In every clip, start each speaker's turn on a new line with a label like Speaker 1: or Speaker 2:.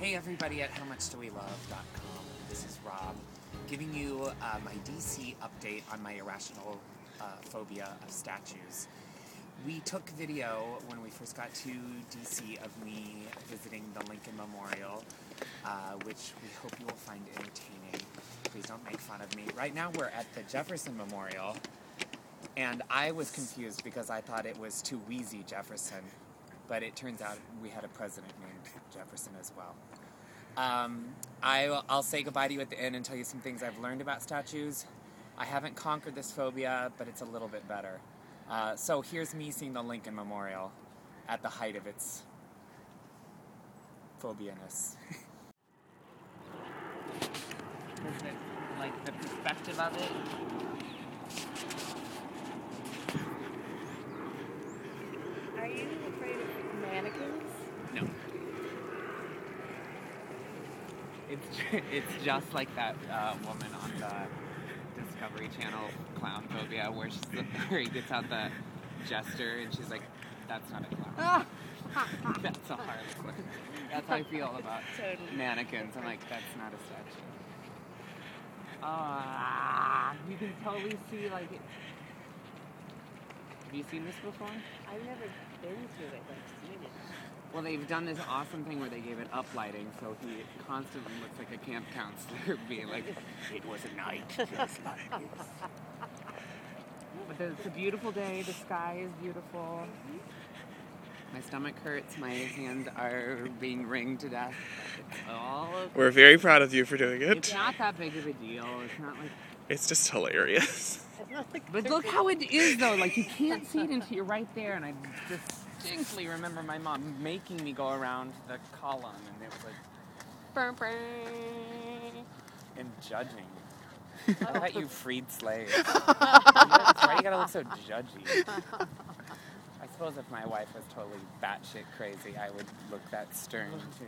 Speaker 1: Hey everybody at howmuchdowelove.com. This is Rob giving you uh, my DC update on my irrational uh, phobia of statues. We took video when we first got to DC of me visiting the Lincoln Memorial, uh, which we hope you will find entertaining. Please don't make fun of me. Right now we're at the Jefferson Memorial, and I was confused because I thought it was too Weezy Jefferson, but it turns out we had a president named Jefferson as well. Um, I, I'll say goodbye to you at the end and tell you some things I've learned about statues. I haven't conquered this phobia, but it's a little bit better. Uh, so here's me seeing the Lincoln Memorial at the height of its phobia-ness. Like the perspective of it?
Speaker 2: Are you afraid of mannequins?
Speaker 1: No. It's it's just like that uh, woman on the Discovery Channel clown phobia, where she's where he gets out the jester and she's like, "That's not a clown. that's a harlequin." That's how I feel about
Speaker 2: Totally.
Speaker 1: mannequins. I'm like, that's not a statue. Ah, you can totally see like. It. Have you seen this before?
Speaker 2: I've never been to it, but I've seen it.
Speaker 1: Well, they've done this awesome thing where they gave it up lighting, so he constantly looks like a camp counselor, being like, "It was a night just like this." But it's a beautiful day. The sky is beautiful. Mm-hmm. My stomach hurts. My hands are being wringed to death. All okay.
Speaker 3: We're very proud of you for doing it.
Speaker 1: It's not that big of a deal. It's not like.
Speaker 3: It's just hilarious.
Speaker 2: It's not like
Speaker 1: But look how it is, though. Like you can't see it until you're right there. And I distinctly remember my mom making me go around the column, and it was like.
Speaker 2: Burr, burr.
Speaker 1: and judging. I thought you freed slaves. Why you gotta look so judgy? I suppose if my wife was totally batshit crazy, I would look that stern too.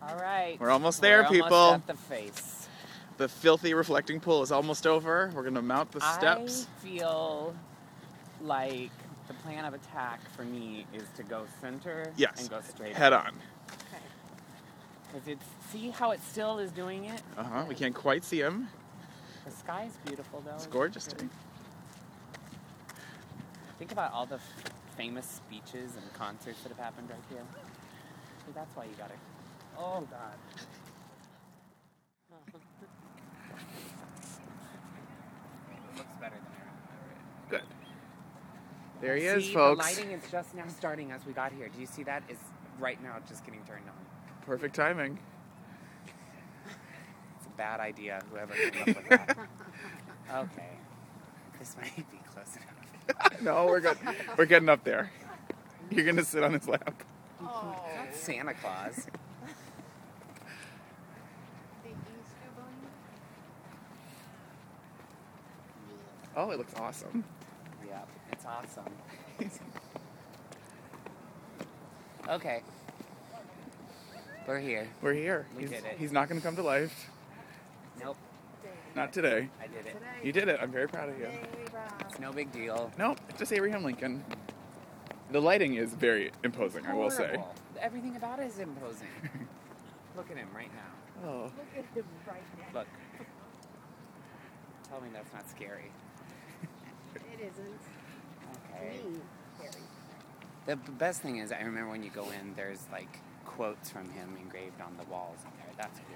Speaker 1: All right.
Speaker 3: We're almost there,
Speaker 1: We're
Speaker 3: people.
Speaker 1: Almost at the face.
Speaker 3: The filthy reflecting pool is almost over. We're gonna mount the steps.
Speaker 1: I feel like the plan of attack for me is to go center
Speaker 3: Yes.
Speaker 1: and go straight.
Speaker 3: Head on.
Speaker 1: Because it's see how it still is doing it.
Speaker 3: Uh huh. We can't quite see him.
Speaker 1: The sky is beautiful though.
Speaker 3: It's gorgeous day.
Speaker 1: Think about all the f- famous speeches and concerts that have happened right here. See, that's why you got it. Oh God. It looks better than I
Speaker 3: Good. There he
Speaker 1: see,
Speaker 3: is, folks.
Speaker 1: The lighting is just now starting as we got here. Do you see that? Is right now just getting turned on.
Speaker 3: Perfect timing.
Speaker 1: It's a bad idea. Whoever came up with that. okay. This might be close enough.
Speaker 3: no, we're good. We're getting up there. You're gonna sit on his lap.
Speaker 2: Oh.
Speaker 1: Not Santa Claus.
Speaker 2: The Easter Bunny?
Speaker 3: Oh, it looks awesome.
Speaker 1: Yeah, it's awesome. okay. We're here.
Speaker 3: We're here.
Speaker 1: We
Speaker 3: he's,
Speaker 1: did it.
Speaker 3: he's not gonna come to life.
Speaker 1: Nope,
Speaker 3: Not today.
Speaker 1: I did it.
Speaker 3: You did it. I'm very proud of you.
Speaker 1: It's no big deal.
Speaker 3: Nope, it's just Abraham Lincoln. The lighting is very imposing, I will say.
Speaker 1: Horrible. Everything about it is imposing. Look at him right now.
Speaker 3: Oh,
Speaker 2: Look at him right now.
Speaker 1: Look. Tell me that's not scary.
Speaker 2: It isn't.
Speaker 1: Okay.
Speaker 2: Me, Harry.
Speaker 1: The b- best thing is, I remember when you go in, there's like quotes from him engraved on the walls in there. That's cool.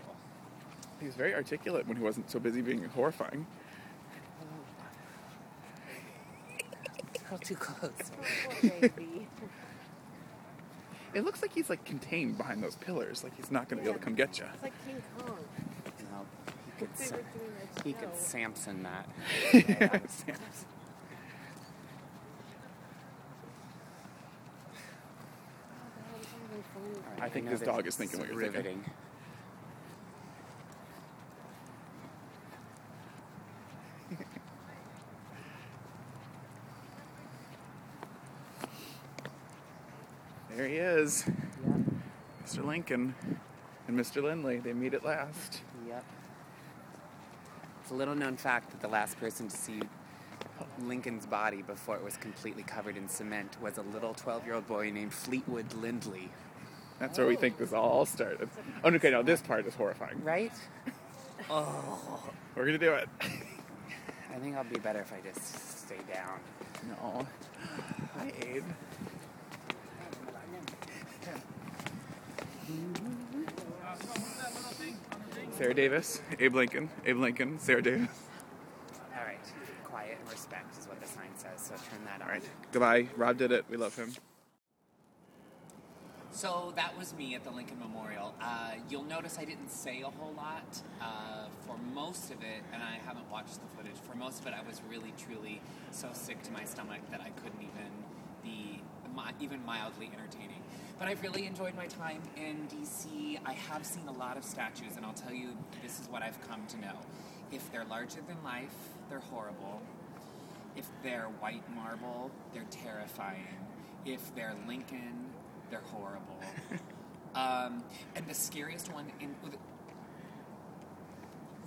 Speaker 3: He was very articulate when he wasn't so busy being horrifying.
Speaker 1: A little too close.
Speaker 2: Poor baby.
Speaker 3: It looks like he's like contained behind those pillars, like he's not gonna be able to come get you.
Speaker 2: It's like King Kong.
Speaker 1: No, he could,
Speaker 2: They
Speaker 1: Sa-
Speaker 2: were doing that
Speaker 1: he could. Samson that.
Speaker 2: Oh, God, it's not even funny.
Speaker 1: All right,
Speaker 3: I think
Speaker 1: know
Speaker 3: this
Speaker 1: this
Speaker 3: dog is thinking what you're thinking. There he is,
Speaker 1: Yep.
Speaker 3: Mr. Lincoln and Mr. Lindley. They meet at last.
Speaker 1: Yep. It's a little known fact that the last person to see Lincoln's body before it was completely covered in cement was a little 12 year old boy named Fleetwood Lindley.
Speaker 3: That's where we think this all started. Oh, okay, no, this part is horrifying.
Speaker 1: Right? Oh.
Speaker 3: We're gonna do it.
Speaker 1: I think I'll be better if I just stay down.
Speaker 3: No. Hi, Abe. Sarah Davis, Abe Lincoln, Abe Lincoln, Sarah Davis.
Speaker 1: All right. Quiet and respect is what the sign says, so turn that on.
Speaker 3: All right, goodbye. Rob did it. We love him.
Speaker 1: So that was me at the Lincoln Memorial. Uh, you'll notice I didn't say a whole lot uh, for most of it, and I haven't watched the footage. For most of it, I was really, truly so sick to my stomach that I couldn't even be mi- even mildly entertaining. But I've really enjoyed my time in DC. I have seen a lot of statues, and I'll tell you, this is what I've come to know. If they're larger than life, they're horrible. If they're white marble, they're terrifying. If they're Lincoln, they're horrible. um, and the scariest one in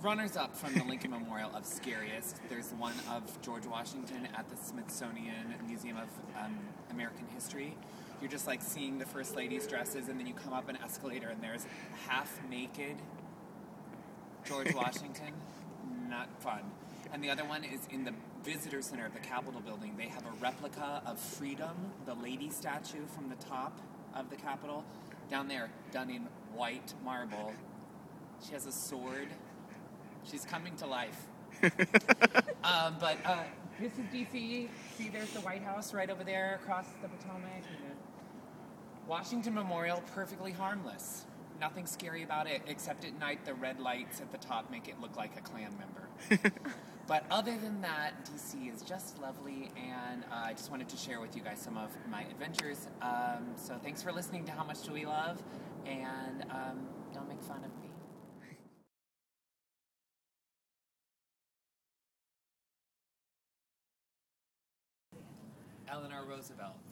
Speaker 1: runners up from the Lincoln Memorial of scariest. There's one of George Washington at the Smithsonian Museum of um, American History. You're just like seeing the first lady's dresses, and then you come up an escalator, and there's half naked George Washington. Not fun. And the other one is in the visitor center of the Capitol building. They have a replica of Freedom, the lady statue from the top of the Capitol, down there, done in white marble. She has a sword. She's coming to life. um, but uh, this is DC. See, there's the White House right over there across the Potomac. And the Washington Memorial, perfectly harmless. Nothing scary about it, except at night the red lights at the top make it look like a Klan member. but other than that, DC is just lovely, and uh, I just wanted to share with you guys some of my adventures. Um, so thanks for listening to How Much Do We Love, and um, don't make fun of me. Eleanor Roosevelt, not scary.